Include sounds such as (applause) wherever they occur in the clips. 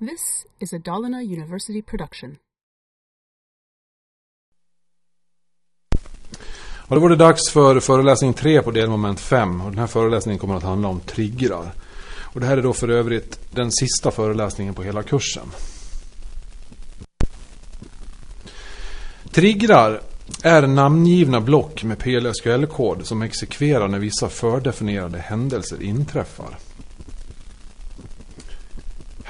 This is a Dalarna University production. Och då var det dags för föreläsning 3 på delmoment 5. Och den här föreläsningen kommer att handla om triggrar. Och det här är då för övrigt den sista föreläsningen på hela kursen. Triggrar är namngivna block med PLSQL-kod som exekverar när vissa fördefinierade händelser inträffar.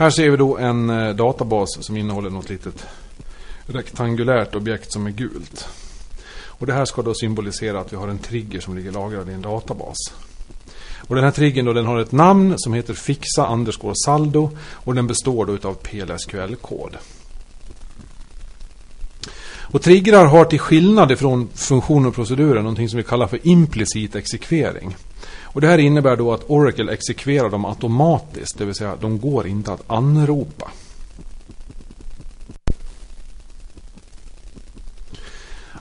Här ser vi då en eh, databas som innehåller något litet rektangulärt objekt som är gult. Och det här ska då symbolisera att vi har en trigger som ligger lagrad i en databas. Och den här triggern då, den har ett namn som heter fixa underscore saldo och den består då av PLSQL-kod. Och triggrar har till skillnad från funktioner och procedurer någonting som vi kallar för implicit exekvering. Och det här innebär då att Oracle exekverar dem automatiskt, det vill säga de går inte att anropa.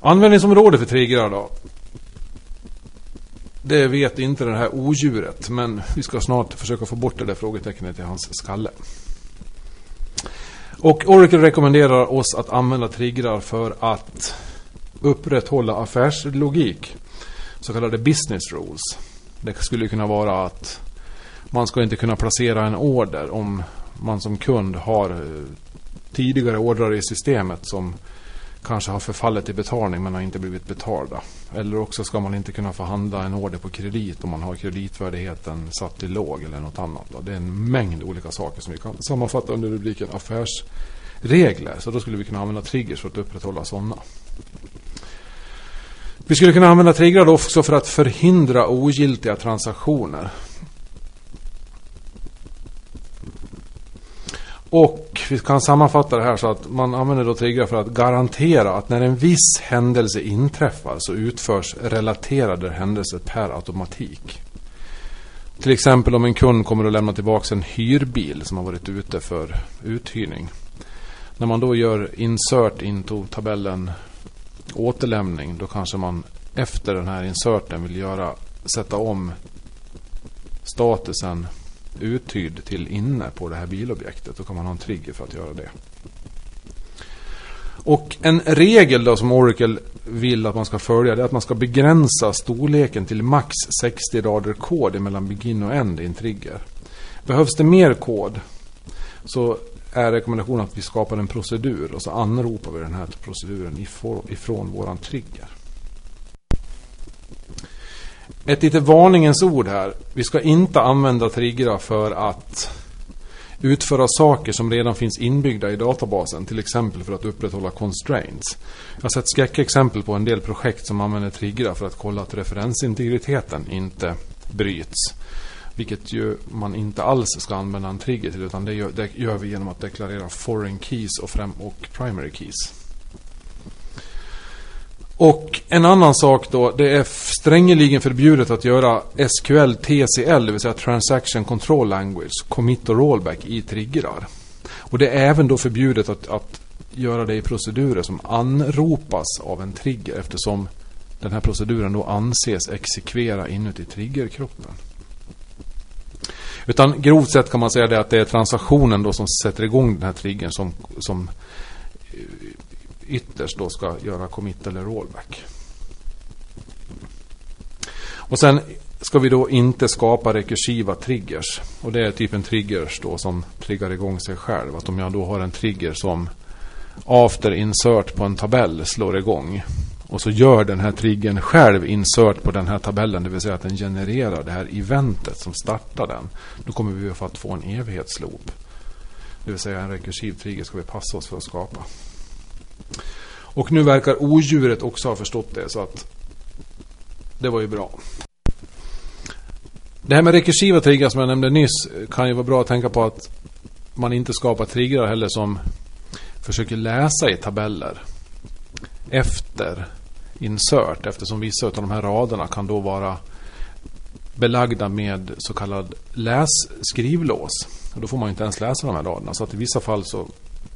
Användningsområde för triggrar då? Det vet inte det här odjuret, men vi ska snart försöka få bort det där frågetecknet i hans skalle. Och Oracle rekommenderar oss att använda triggrar för att upprätthålla affärslogik. Så kallade business rules. Det skulle kunna vara att man ska inte kunna placera en order om man som kund har eh, tidigare ordrar i systemet som kanske har förfallit i betalning men har inte blivit betalda. Eller också ska man inte kunna förhandla en order på kredit om man har kreditvärdigheten satt till låg eller något annat. Det är en mängd olika saker som vi kan sammanfatta under rubriken affärsregler. Så då skulle vi kunna använda triggers för att upprätthålla sådana. Vi skulle kunna använda triggrar också för att förhindra ogiltiga transaktioner. Och vi kan sammanfatta det här så att man använder då triggrar för att garantera att när en viss händelse inträffar så utförs relaterade händelser per automatik. Till exempel om en kund kommer att lämna tillbaka en hyrbil som har varit ute för uthyrning. När man då gör insert into tabellen återlämning då kanske man efter den här inserten vill göra sätta om statusen uttyd till inne på det här bilobjektet. Då kan man ha en trigger för att göra det. Och en regel då som Oracle vill att man ska följa det är att man ska begränsa storleken till max 60 rader kod mellan begin och end i en trigger. Behövs det mer kod så är rekommendationen att vi skapar en procedur och så anropar vi den här proceduren ifrån våran trigger. Ett litet varningens ord här. Vi ska inte använda triggrar för att utföra saker som redan finns inbyggda i databasen. Till exempel för att upprätthålla constraints. Jag har sett skräckexempel på en del projekt som använder triggrar för att kolla att referensintegriteten inte bryts. Vilket ju man inte alls ska använda en trigger till utan det gör, det gör vi genom att deklarera foreign keys och, fram och primary keys. Och en annan sak då, det är strängeligen förbjudet att göra SQL TCL, det vill säga Transaction Control Language, commit och rollback i triggrar. Och det är även då förbjudet att, att göra det i procedurer som anropas av en trigger eftersom den här proceduren då anses exekvera inuti triggerkroppen. Utan grovt sett kan man säga det att det är transaktionen då som sätter igång den här triggern som, som ytterst då ska göra commit eller rollback. Och sen ska vi då inte skapa rekursiva triggers. Och det är typ en triggers då som triggar igång sig själv. Att om jag då har en trigger som after insert på en tabell slår igång. Och så gör den här triggern själv insert på den här tabellen. Det vill säga att den genererar det här eventet som startar den. Då kommer vi att få en evighetsloop. Det vill säga en rekursiv trigger ska vi passa oss för att skapa. Och nu verkar odjuret också ha förstått det så att det var ju bra. Det här med rekursiva triggrar som jag nämnde nyss kan ju vara bra att tänka på att man inte skapar triggrar heller som försöker läsa i tabeller efter insert eftersom vissa av de här raderna kan då vara belagda med så kallad läs-skrivlås. Då får man inte ens läsa de här raderna. Så att i vissa fall så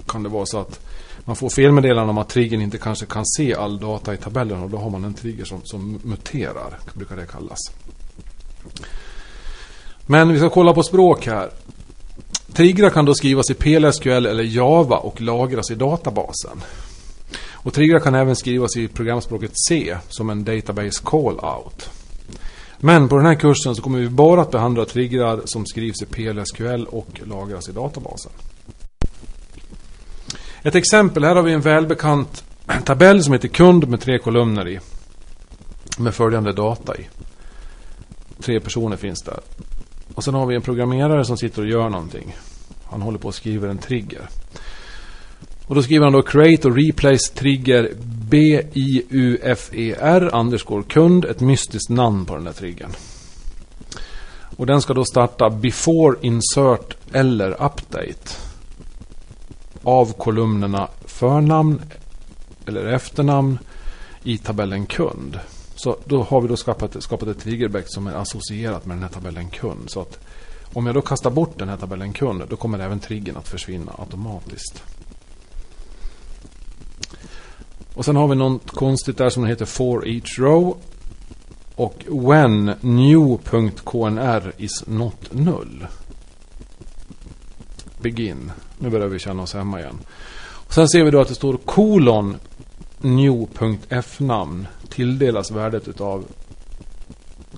kan det vara så att man får felmeddelande om att triggern inte kanske kan se all data i tabellen och då har man en trigger som, som muterar, brukar det kallas. Men vi ska kolla på språk här. Triggrar kan då skrivas i PLSQL eller Java och lagras i databasen. Och triggrar kan även skrivas i programspråket C som en database call-out. Men på den här kursen så kommer vi bara att behandla triggrar som skrivs i PLSQL och lagras i databasen. Ett exempel, här har vi en välbekant (clears throat) tabell som heter kund med tre kolumner i. Med följande data i. Tre personer finns där. Och sen har vi en programmerare som sitter och gör någonting. Han håller på att skriva en trigger. Och då skriver han då create och replace trigger B-I-U-F-E-R underscore kund. Ett mystiskt namn på den där triggern. Och den ska då starta before insert eller update. Av kolumnerna förnamn eller efternamn i tabellen kund. Så då har vi då skapat, skapat ett triggerback som är associerat med den här tabellen kund. Så att om jag då kastar bort den här tabellen kund, då kommer även triggern att försvinna automatiskt. Och sen har vi något konstigt där som heter for each row. Och when new.knr is not null. Begin. Nu börjar vi känna oss hemma igen. Och sen ser vi då att det står kolon new.fnamn tilldelas värdet utav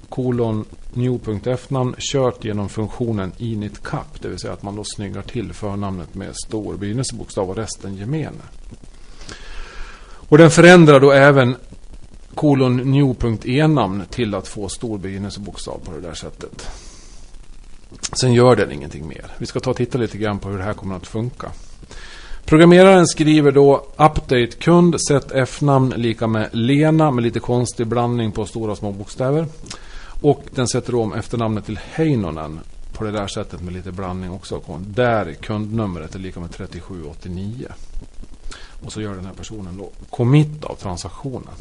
kolon new.fnamn kört genom funktionen initcap. Det vill säga att man då snyggar till förnamnet med stor begynnelsebokstav och resten gemene. Och den förändrar då även kolon new.enamn till att få stor begynnelsebokstav på det där sättet. Sen gör den ingenting mer. Vi ska ta och titta lite grann på hur det här kommer att funka. Programmeraren skriver då update kund set f-namn lika med Lena med lite konstig blandning på stora och små bokstäver. Och den sätter om efternamnet till Heinonen på det där sättet med lite blandning också. Där kundnumret är lika med 3789. Och så gör den här personen då commit av transaktionen.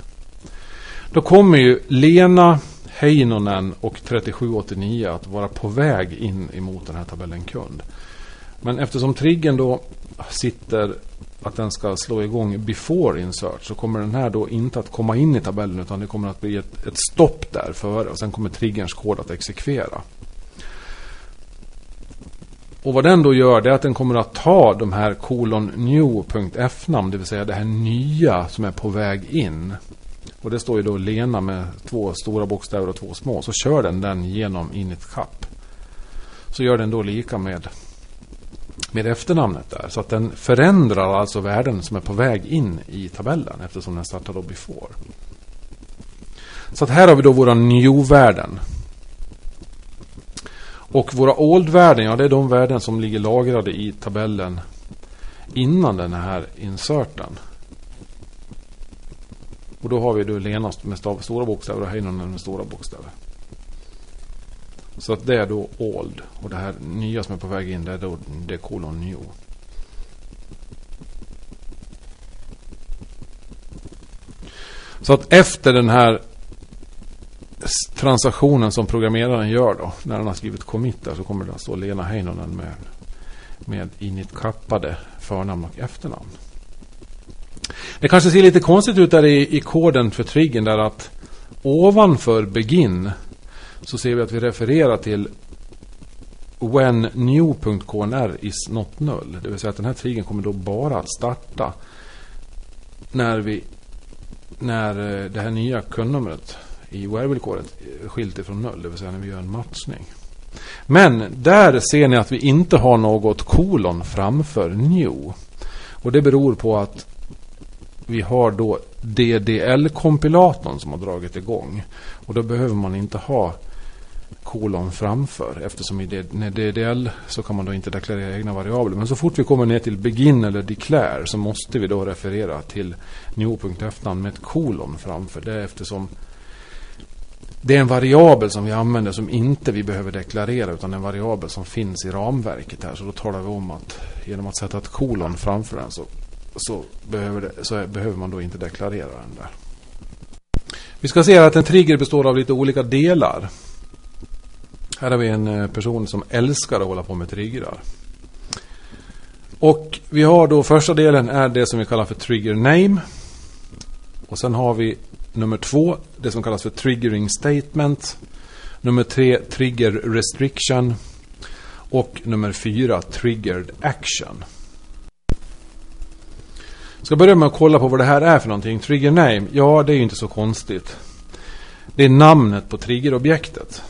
Då kommer ju Lena, Heinonen och 3789 att vara på väg in emot den här tabellen kund. Men eftersom triggen då sitter att den ska slå igång before insert så kommer den här då inte att komma in i tabellen utan det kommer att bli ett, ett stopp där före och sen kommer triggerns kod att exekvera. Och vad den då gör det är att den kommer att ta de här kolon new.f-namn, det vill säga det här nya som är på väg in. Och det står ju då Lena med två stora bokstäver och två små. Så kör den den genom initcap. Så gör den då lika med, med efternamnet där. Så att den förändrar alltså värden som är på väg in i tabellen eftersom den startar då before. Så att här har vi då våra new-värden. Och våra old-värden, ja det är de värden som ligger lagrade i tabellen innan den här inserten. Och då har vi då Lena med stav, stora bokstäver och Heinonen med stora bokstäver. Så att det är då old. Och det här nya som är på väg in det är då det är kolon new. Så att efter den här transaktionen som programmeraren gör då. När han har skrivit commit där så kommer det att stå Lena Heinonen med, med initkappade förnamn och efternamn. Det kanske ser lite konstigt ut där i, i koden för triggern där att ovanför begin så ser vi att vi refererar till when new.knr is not null. Det vill säga att den här triggern kommer då bara att starta när vi när eh, det här nya kundnumret i where-villkoret eh, skilt ifrån noll, det vill säga när vi gör en matchning. Men där ser ni att vi inte har något kolon framför new. Och det beror på att vi har då DDL-kompilatorn som har dragit igång. Och då behöver man inte ha kolon framför. Eftersom i DDL så kan man då inte deklarera egna variabler. Men så fort vi kommer ner till begin eller declare så måste vi då referera till new.fn med ett kolon framför. Det är eftersom det är en variabel som vi använder som inte vi behöver deklarera utan en variabel som finns i ramverket här. Så då talar vi om att genom att sätta ett kolon framför den så, så, behöver, det, så behöver man då inte deklarera den där. Vi ska se att en trigger består av lite olika delar. Här har vi en eh, person som älskar att hålla på med triggrar. Och vi har då första delen är det som vi kallar för trigger name. Och sen har vi Nummer två, det som kallas för triggering statement. Nummer tre, trigger restriction. Och nummer fyra, Triggered Action. Jag ska börja med att kolla på vad det här är för någonting. Trigger Name, ja det är ju inte så konstigt. Det är namnet på triggerobjektet.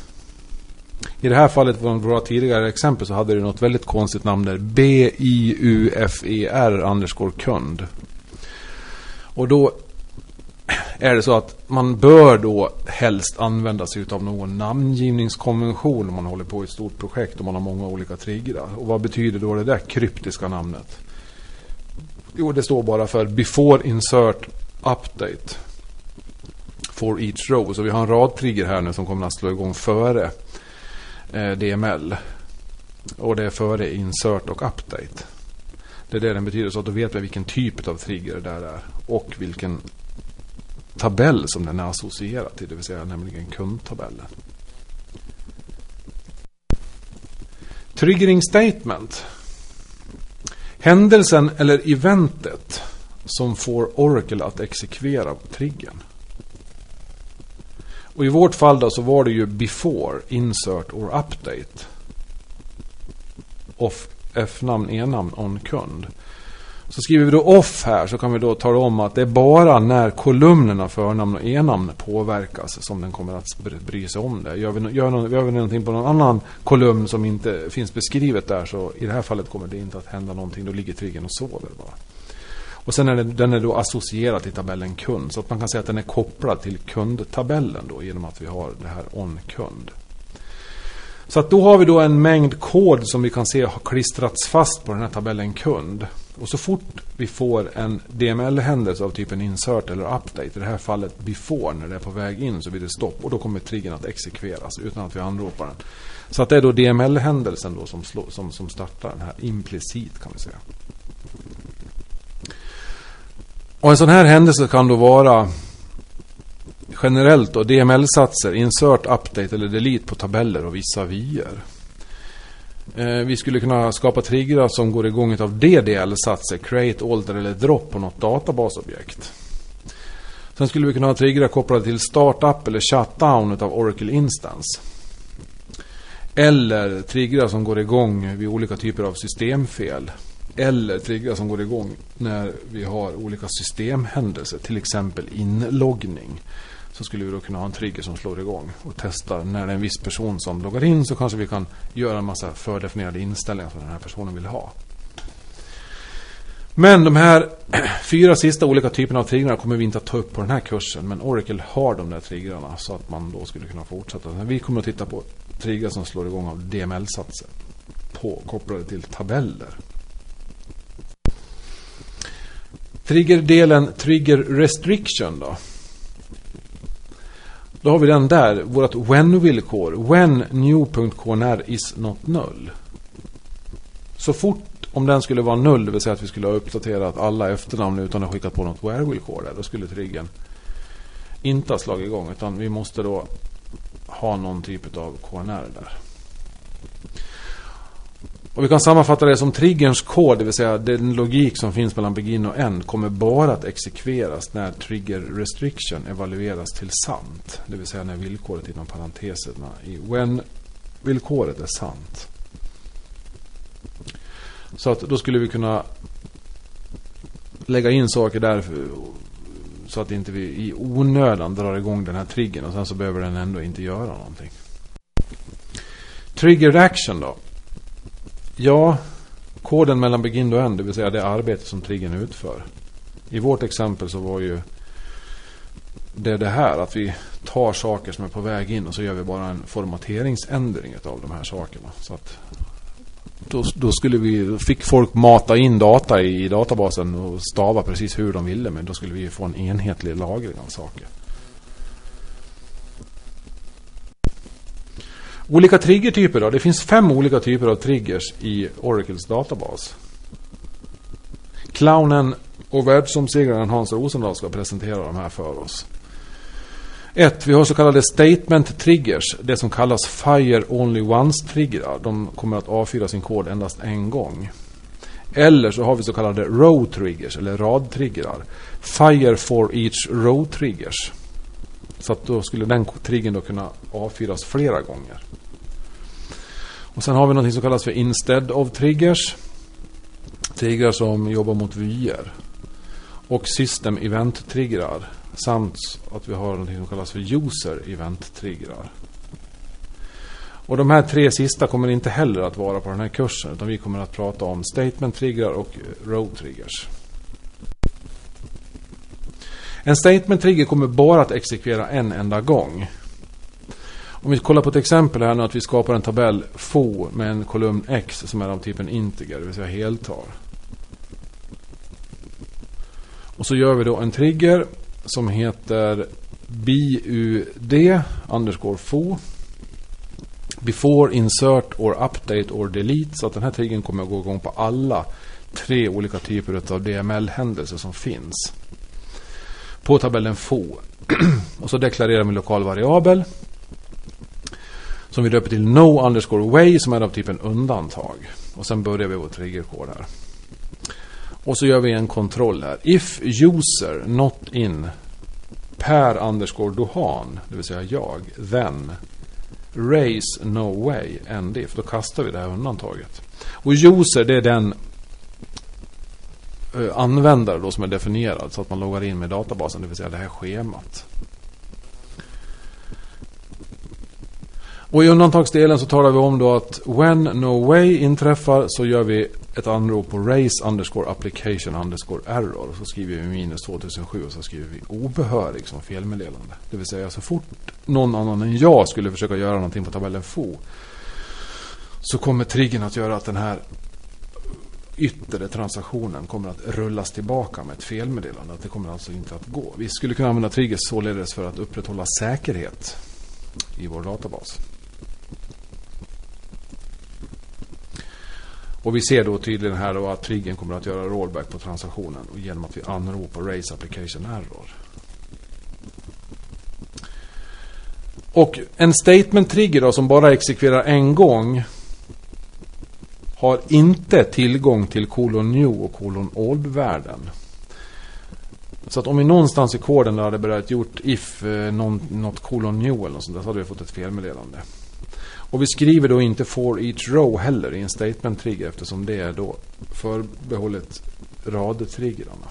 I det här fallet, från våra tidigare exempel, så hade det något väldigt konstigt namn där. B-I-U-F-E-R underscore kund. Och då är det så att man bör då helst använda sig av någon namngivningskonvention om man håller på i ett stort projekt och man har många olika triggrar. Och vad betyder då det där kryptiska namnet? Jo, det står bara för Before Insert Update for each row. Så vi har en rad trigger här nu som kommer att slå igång före eh, DML. Och det är före Insert och Update. Det är det den betyder. Så att då vet vi vilken typ av trigger det där är. Och vilken tabell som den är associerad till. Det vill säga nämligen kundtabellen. Triggering statement. Händelsen eller eventet som får Oracle att exekvera triggern. Och i vårt fall då så var det ju before, insert or update. Off F-namn, E-namn, on kund. Så skriver vi då off här så kan vi då tala om att det är bara när kolumnerna förnamn och e-namn påverkas som den kommer att bry sig om det. Gör vi, gör, någon, gör vi någonting på någon annan kolumn som inte finns beskrivet där så i det här fallet kommer det inte att hända någonting. Då ligger triggern och sover bara. Och sen är det, den är då associerad till tabellen kund. Så att man kan säga att den är kopplad till kundtabellen då genom att vi har det här on kund. Så att då har vi då en mängd kod som vi kan se har klistrats fast på den här tabellen kund. Och så fort vi får en DML-händelse av typen insert eller update, i det här fallet before, när det är på väg in så blir det stopp och då kommer triggern att exekveras utan att vi anropar den. Så att det är då DML-händelsen då som, slå, som, som startar den här implicit kan vi säga. Och en sån här händelse kan då vara generellt då DML-satser, insert, update eller delete på tabeller och vissa vyer. Eh, vi skulle kunna skapa triggrar som går igång av DDL-satser, create, alter eller drop på något databasobjekt. Sen skulle vi kunna ha triggrar kopplade till startup eller shutdown av Oracle Instance. Eller triggrar som går igång vid olika typer av systemfel. Eller triggrar som går igång när vi har olika systemhändelser, till exempel inloggning. Så skulle vi då kunna ha en trigger som slår igång och testar när det är en viss person som loggar in så kanske vi kan göra en massa fördefinierade inställningar som den här personen vill ha. Men de här (clears throat) fyra sista olika typerna av triggrar kommer vi inte att ta upp på den här kursen. Men Oracle har de där triggrarna så att man då skulle kunna fortsätta. Vi kommer att titta på triggrar som slår igång av DML-satser. På, kopplade till tabeller. Triggerdelen Trigger Restriction då. Då har vi den där, vårt when-villkor. When new.knr is not null. Så fort om den skulle vara null, det vill säga att vi skulle ha uppdaterat alla efternamn utan att ha skickat på något where-villkor där, då skulle triggern inte ha slagit igång. Utan vi måste då ha någon typ av KNR där. Och vi kan sammanfatta det som triggerns kod, det vill säga den logik som finns mellan begin och end, kommer bara att exekveras när trigger restriction evalueras till sant. Det vill säga när villkoret inom parenteserna i when-villkoret är sant. Så att då skulle vi kunna lägga in saker där så att inte vi i onödan drar igång den här triggern och sen så behöver den ändå inte göra någonting. Triggered action då. Ja, koden mellan begin och end, det vill säga det arbete som triggern utför. I vårt exempel så var ju det det här att vi tar saker som är på väg in och så gör vi bara en formateringsändring av de här sakerna. Så att då, då, skulle vi, fick folk mata in data i databasen och stava precis hur de ville men då skulle vi få en enhetlig lagring av saker. Olika triggertyper då? Det finns fem olika typer av triggers i Oracles databas. Clownen och världsomsegraren Hans Rosendahl ska presentera de här för oss. 1. Vi har så kallade statement triggers. Det som kallas Fire Only Once-triggrar. De kommer att avfyra sin kod endast en gång. Eller så har vi så kallade row triggers, eller rad-triggrar. Fire for each row triggers. Så att då skulle den triggern då kunna avfyras flera gånger. Och sen har vi något som kallas för instead of triggers. Triggrar som jobbar mot vyer. Och system event triggrar. Samt att vi har något som kallas för user event triggrar. Och de här tre sista kommer inte heller att vara på den här kursen. Utan vi kommer att prata om statement triggrar och row triggers. En statement trigger kommer bara att exekvera en enda gång. Om vi kollar på ett exempel här nu att vi skapar en tabell fo med en kolumn x som är av typen integer, det vill säga heltal. Och så gör vi då en trigger som heter bud underscore fo before insert or update or delete så att den här triggern kommer att gå igång på alla tre olika typer av DML-händelser som finns. På tabellen få (clears throat) och så deklarerar vi lokal variabel som vi döper till no underscore way som är av typen undantag. Och sen börjar vi vår triggerkod här. Och så gör vi en kontroll här. If user not in per underscore dohan, det vill säga jag, then raise no way end if. Då kastar vi det här undantaget. Och user det är den Eh, användare då som är definierad så att man loggar in med databasen, det vill säga det här schemat. Och i undantagsdelen så talar vi om då att when no way inträffar så gör vi ett anrop på RACE underscore application underscore error. Så skriver vi minus 2007 och så skriver vi obehörig som felmeddelande. Det vill säga så fort någon annan än jag skulle försöka göra någonting på tabellen FO så kommer triggern att göra att den här yttre transaktionen kommer att rullas tillbaka med ett felmeddelande. Att det kommer alltså inte att gå. Vi skulle kunna använda triggers således för att upprätthålla säkerhet i vår databas. Och vi ser då tydligen här då att triggern kommer att göra rollback på transaktionen och genom att vi anropar raise application error. Och en statement trigger då som bara exekverar en gång har inte tillgång till kolon new och kolon old-värden. Så att om vi någonstans i koden hade börjat gjort if eh, något kolon new eller något sånt där så hade vi fått ett felmeddelande. Och vi skriver då inte for each row heller i en statement trigger eftersom det är då förbehållet radtriggrarna.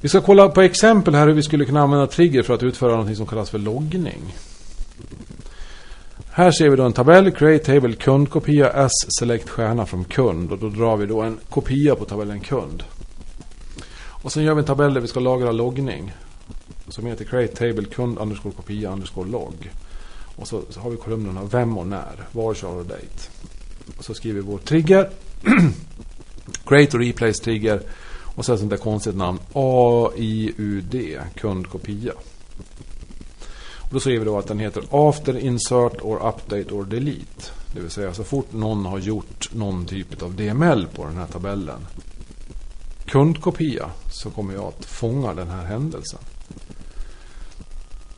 Vi ska kolla på exempel här hur vi skulle kunna använda trigger för att utföra något som kallas för loggning. Här ser vi då en tabell, create table kundkopia s select stjärna från kund och då drar vi då en kopia på tabellen kund. Och sen gör vi en tabell där vi ska lagra loggning som heter create table kund underscore kopia underscore log. Och så, så har vi kolumnerna vem och när, var, char och date. Och så skriver vi vår trigger. (clears throat) create och replace trigger. Och så ett sånt där konstigt namn. AIUD, kundkopia. Då ser vi då att den heter after insert or update or delete. Det vill säga så fort någon har gjort någon typ av DML på den här tabellen. Kundkopia så kommer jag att fånga den här händelsen.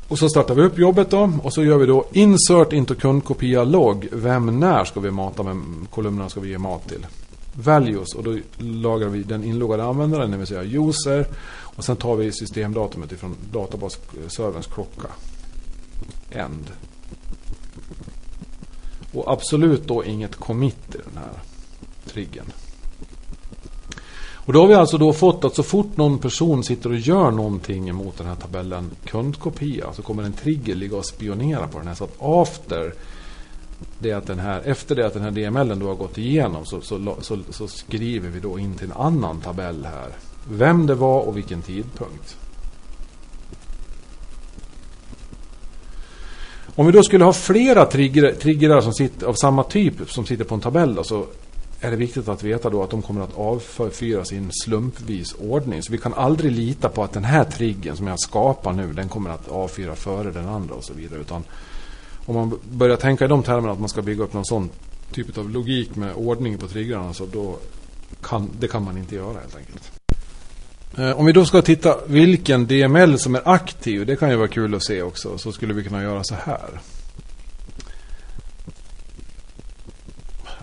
Och så startar vi upp jobbet då. Och så gör vi då insert into kundkopia log. Vem när ska vi mata med kolumnerna ska vi ge mat till. Values och då lagrar vi den inloggade användaren, det vill säga user. Och sen tar vi systemdatumet ifrån databasserverns klocka. End. Och absolut då inget commit i den här triggern. Och då har vi alltså då fått att så fort någon person sitter och gör någonting mot den här tabellen kundkopia så kommer en trigger ligga och spionera på den här. Så att after det att den här, efter det att den här DMLen då har gått igenom så, så, så, så, skriver vi då in till en annan tabell här. Vem det var och vilken tidpunkt. Om vi då skulle ha flera trigger, som sitter, av samma typ som sitter på en tabell då, så är det viktigt att veta då att de kommer att avfyras i en slumpvis ordning. Så vi kan aldrig lita på att den här triggen som jag skapar nu, den kommer att avfyra före den andra och så vidare. Utan om man börjar tänka i de termerna att man ska bygga upp någon sån typ av logik med ordning på triggrarna så då kan, det kan man inte göra helt enkelt. Eh, om vi då ska titta vilken DML som är aktiv, det kan ju vara kul att se också, så skulle vi kunna göra så här.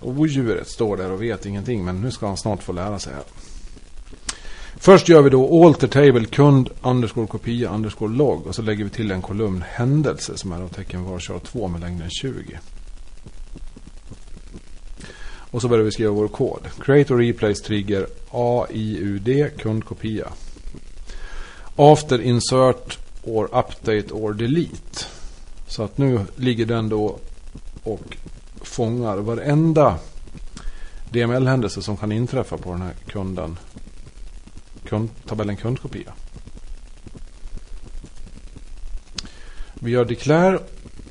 Odjuret står där och vet ingenting men nu ska han snart få lära sig här. Först gör vi då alter table kund underscore kopia underscore log och så lägger vi till en kolumn händelse som är av tecken varchar 2 med längden 20. Och så börjar vi skriva vår kod. Create or replace trigger AIUD kundkopia. After insert or update or delete. Så att nu ligger den då och fångar varenda DML-händelse som kan inträffa på den här kunden. Kund, tabellen kundkopia. Vi gör declare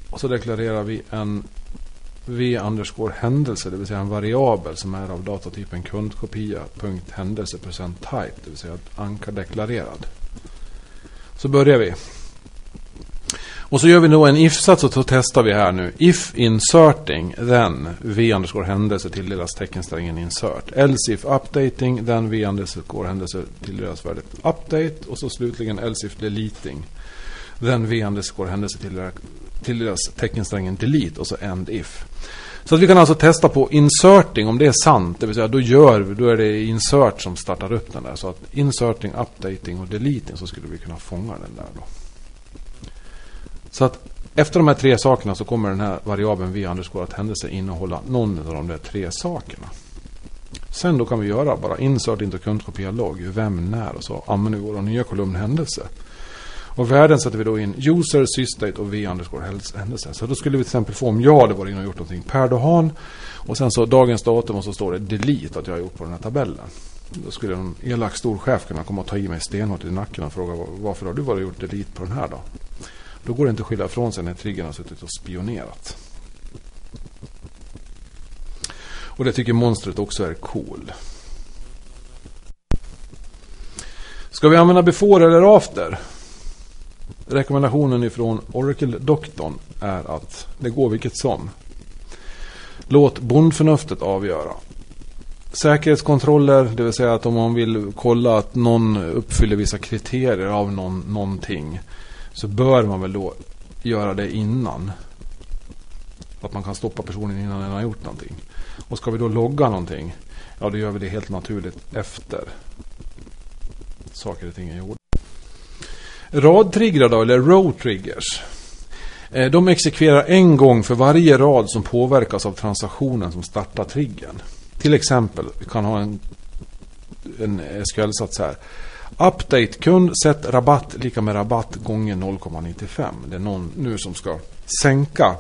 och så deklarerar vi en v underscore händelse, det vill säga en variabel som är av datatypen kundkopia punkt händelse procent type, det vill säga ankardeklarerad. Så börjar vi. Och så gör vi då en if-sats och så testar vi här nu. If inserting, then v underscore händelse tilldelas teckensträngen insert. Else if updating, then v underscore händelse tilldelas värdet update. Och så slutligen else if deleting, then v underscore händelse tilldelas till deras teckensträngen delete och så end if. Så att vi kan alltså testa på inserting om det är sant. Det vill säga då, gör då är det insert som startar upp den där. Så att inserting, updating och deleting så skulle vi kunna fånga den där då. Så att efter de här tre sakerna så kommer den här variabeln v underscore att händelse innehålla någon av de där tre sakerna. Sen då kan vi göra bara insert into kundkopia logg, vem, när och så använder vi vår nya kolumn händelse. Och värden sätter vi då in user, sysdate och v underscore händelse. Så då skulle vi till exempel få om jag hade varit inne och gjort någonting per dagen. Och sen så dagens datum och så står det delete att jag har gjort på den här tabellen. Då skulle en elak stor chef kunna komma och ta i mig stenhårt i nacken och fråga varför har du varit och gjort delete på den här då? Då går det inte att skilja ifrån sig när triggern har suttit och spionerat. Och det tycker monstret också är cool. Ska vi använda before eller after? Rekommendationen ifrån Oracle-doktorn är att det går vilket som. Låt bondförnuftet avgöra. Säkerhetskontroller, det vill säga att om man vill kolla att någon uppfyller vissa kriterier av någon, någonting. Så bör man väl då göra det innan. Att man kan stoppa personen innan den har gjort någonting. Och ska vi då logga någonting. Ja, då gör vi det helt naturligt efter saker och ting är gjorda. Radtriggrar då, eller row triggers. Eh, de exekverar en gång för varje rad som påverkas av transaktionen som startar triggern. Till exempel, vi kan ha en, en SQL-sats här. Update kund, sätt rabatt lika med rabatt gånger 0,95. Det är någon nu som ska sänka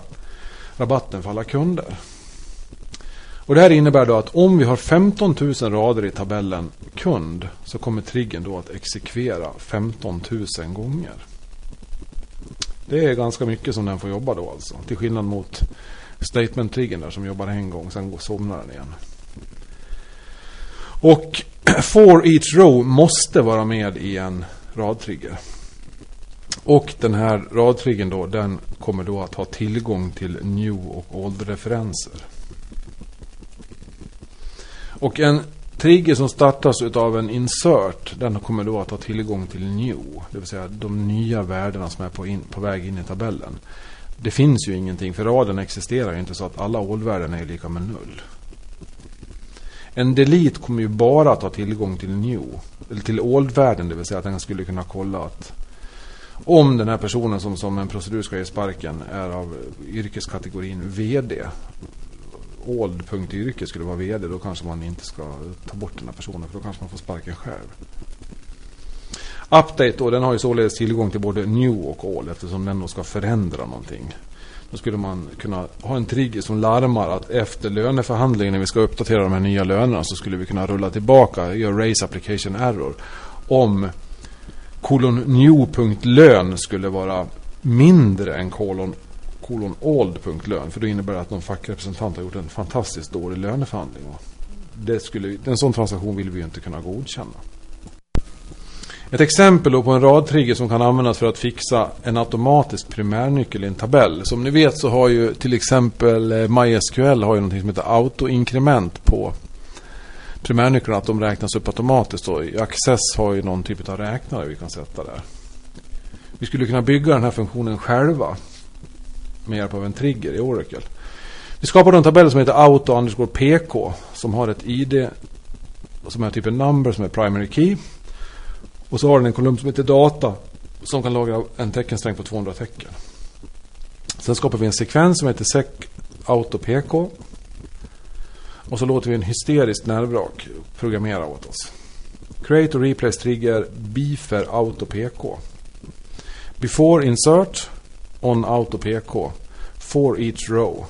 rabatten för alla kunder. Och det här innebär då att om vi har 15 000 rader i tabellen kund så kommer triggern då att exekvera 15 000 gånger. Det är ganska mycket som den får jobba då alltså. Till skillnad mot statement-triggern där som jobbar en gång, sen somnar den igen. Och (clears throat) for each row måste vara med i en radtrigger. Och den här radtriggen då, den kommer då att ha tillgång till new och old referenser. Och en trigger som startas av en insert, den kommer då att ha tillgång till new. Det vill säga de nya värdena som är på, in, på väg in i tabellen. Det finns ju ingenting, för raden existerar ju inte så att alla old-värden är lika med noll. En delete kommer ju bara att ha tillgång till new. Eller till old-värden, det vill säga att den skulle kunna kolla att om den här personen som, som en procedur ska ge sparken är av yrkeskategorin VD old.yrke skulle vara vd då kanske man inte ska ta bort den här personen för då kanske man får sparken själv. Update då, den har ju således tillgång till både new och all. eftersom den då ska förändra någonting. Då skulle man kunna ha en trigger som larmar att efter löneförhandlingen när vi ska uppdatera de här nya lönerna så skulle vi kunna rulla tillbaka, göra raise application error. Om kolon new.lön skulle vara mindre än kolon kolon old.lön. För då innebär det att någon fackrepresentant har gjort en fantastiskt dålig löneförhandling. Det skulle, en sån transaktion vill vi ju inte kunna godkänna. Ett exempel på en radtrigger som kan användas för att fixa en automatisk primärnyckel i en tabell. Som ni vet så har ju till exempel eh, MySQL har ju någonting som heter autoinkrement på primärnycklarna. Att de räknas upp automatiskt. Och Access har ju någon typ av räknare vi kan sätta där. Vi skulle kunna bygga den här funktionen själva med hjälp av en trigger i Oracle. Vi skapade en tabell som heter auto underscore pk som har ett id som är typ en number som är primary key. Och så har den en kolumn som heter data som kan lagra en teckensträng på 200 tecken. Sen skapar vi en sekvens som heter sec auto pk. Och så låter vi en hysterisk nervvrak programmera åt oss. Create och replace trigger beefer auto pk. Before insert on auto pk. For each row.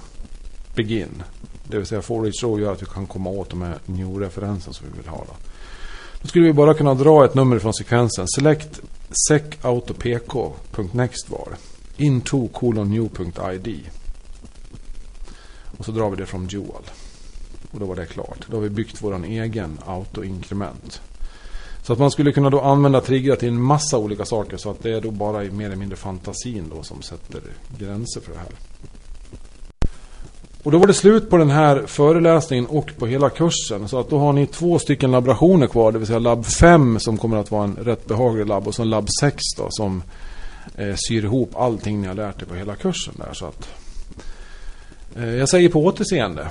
Begin. Det vill säga for each row gör att vi kan komma åt de här new-referensen som vi vill ha. Då. då skulle vi bara kunna dra ett nummer från sekvensen. Select sec auto var. Into colon new.id. Och så drar vi det från Dual. Och då var det klart. Då har vi byggt vår egen autoinkrement. Så att man skulle kunna då använda triggrar till en massa olika saker. Så att det är då bara mer eller mindre fantasin då som sätter gränser för det här. Och då var det slut på den här föreläsningen och på hela kursen. Så att då har ni två stycken laborationer kvar. Det vill säga labb 5 som kommer att vara en rätt behaglig labb. Och så labb 6 då som eh, syr ihop allting ni har lärt er på hela kursen där. Så att, eh, jag säger på återseende.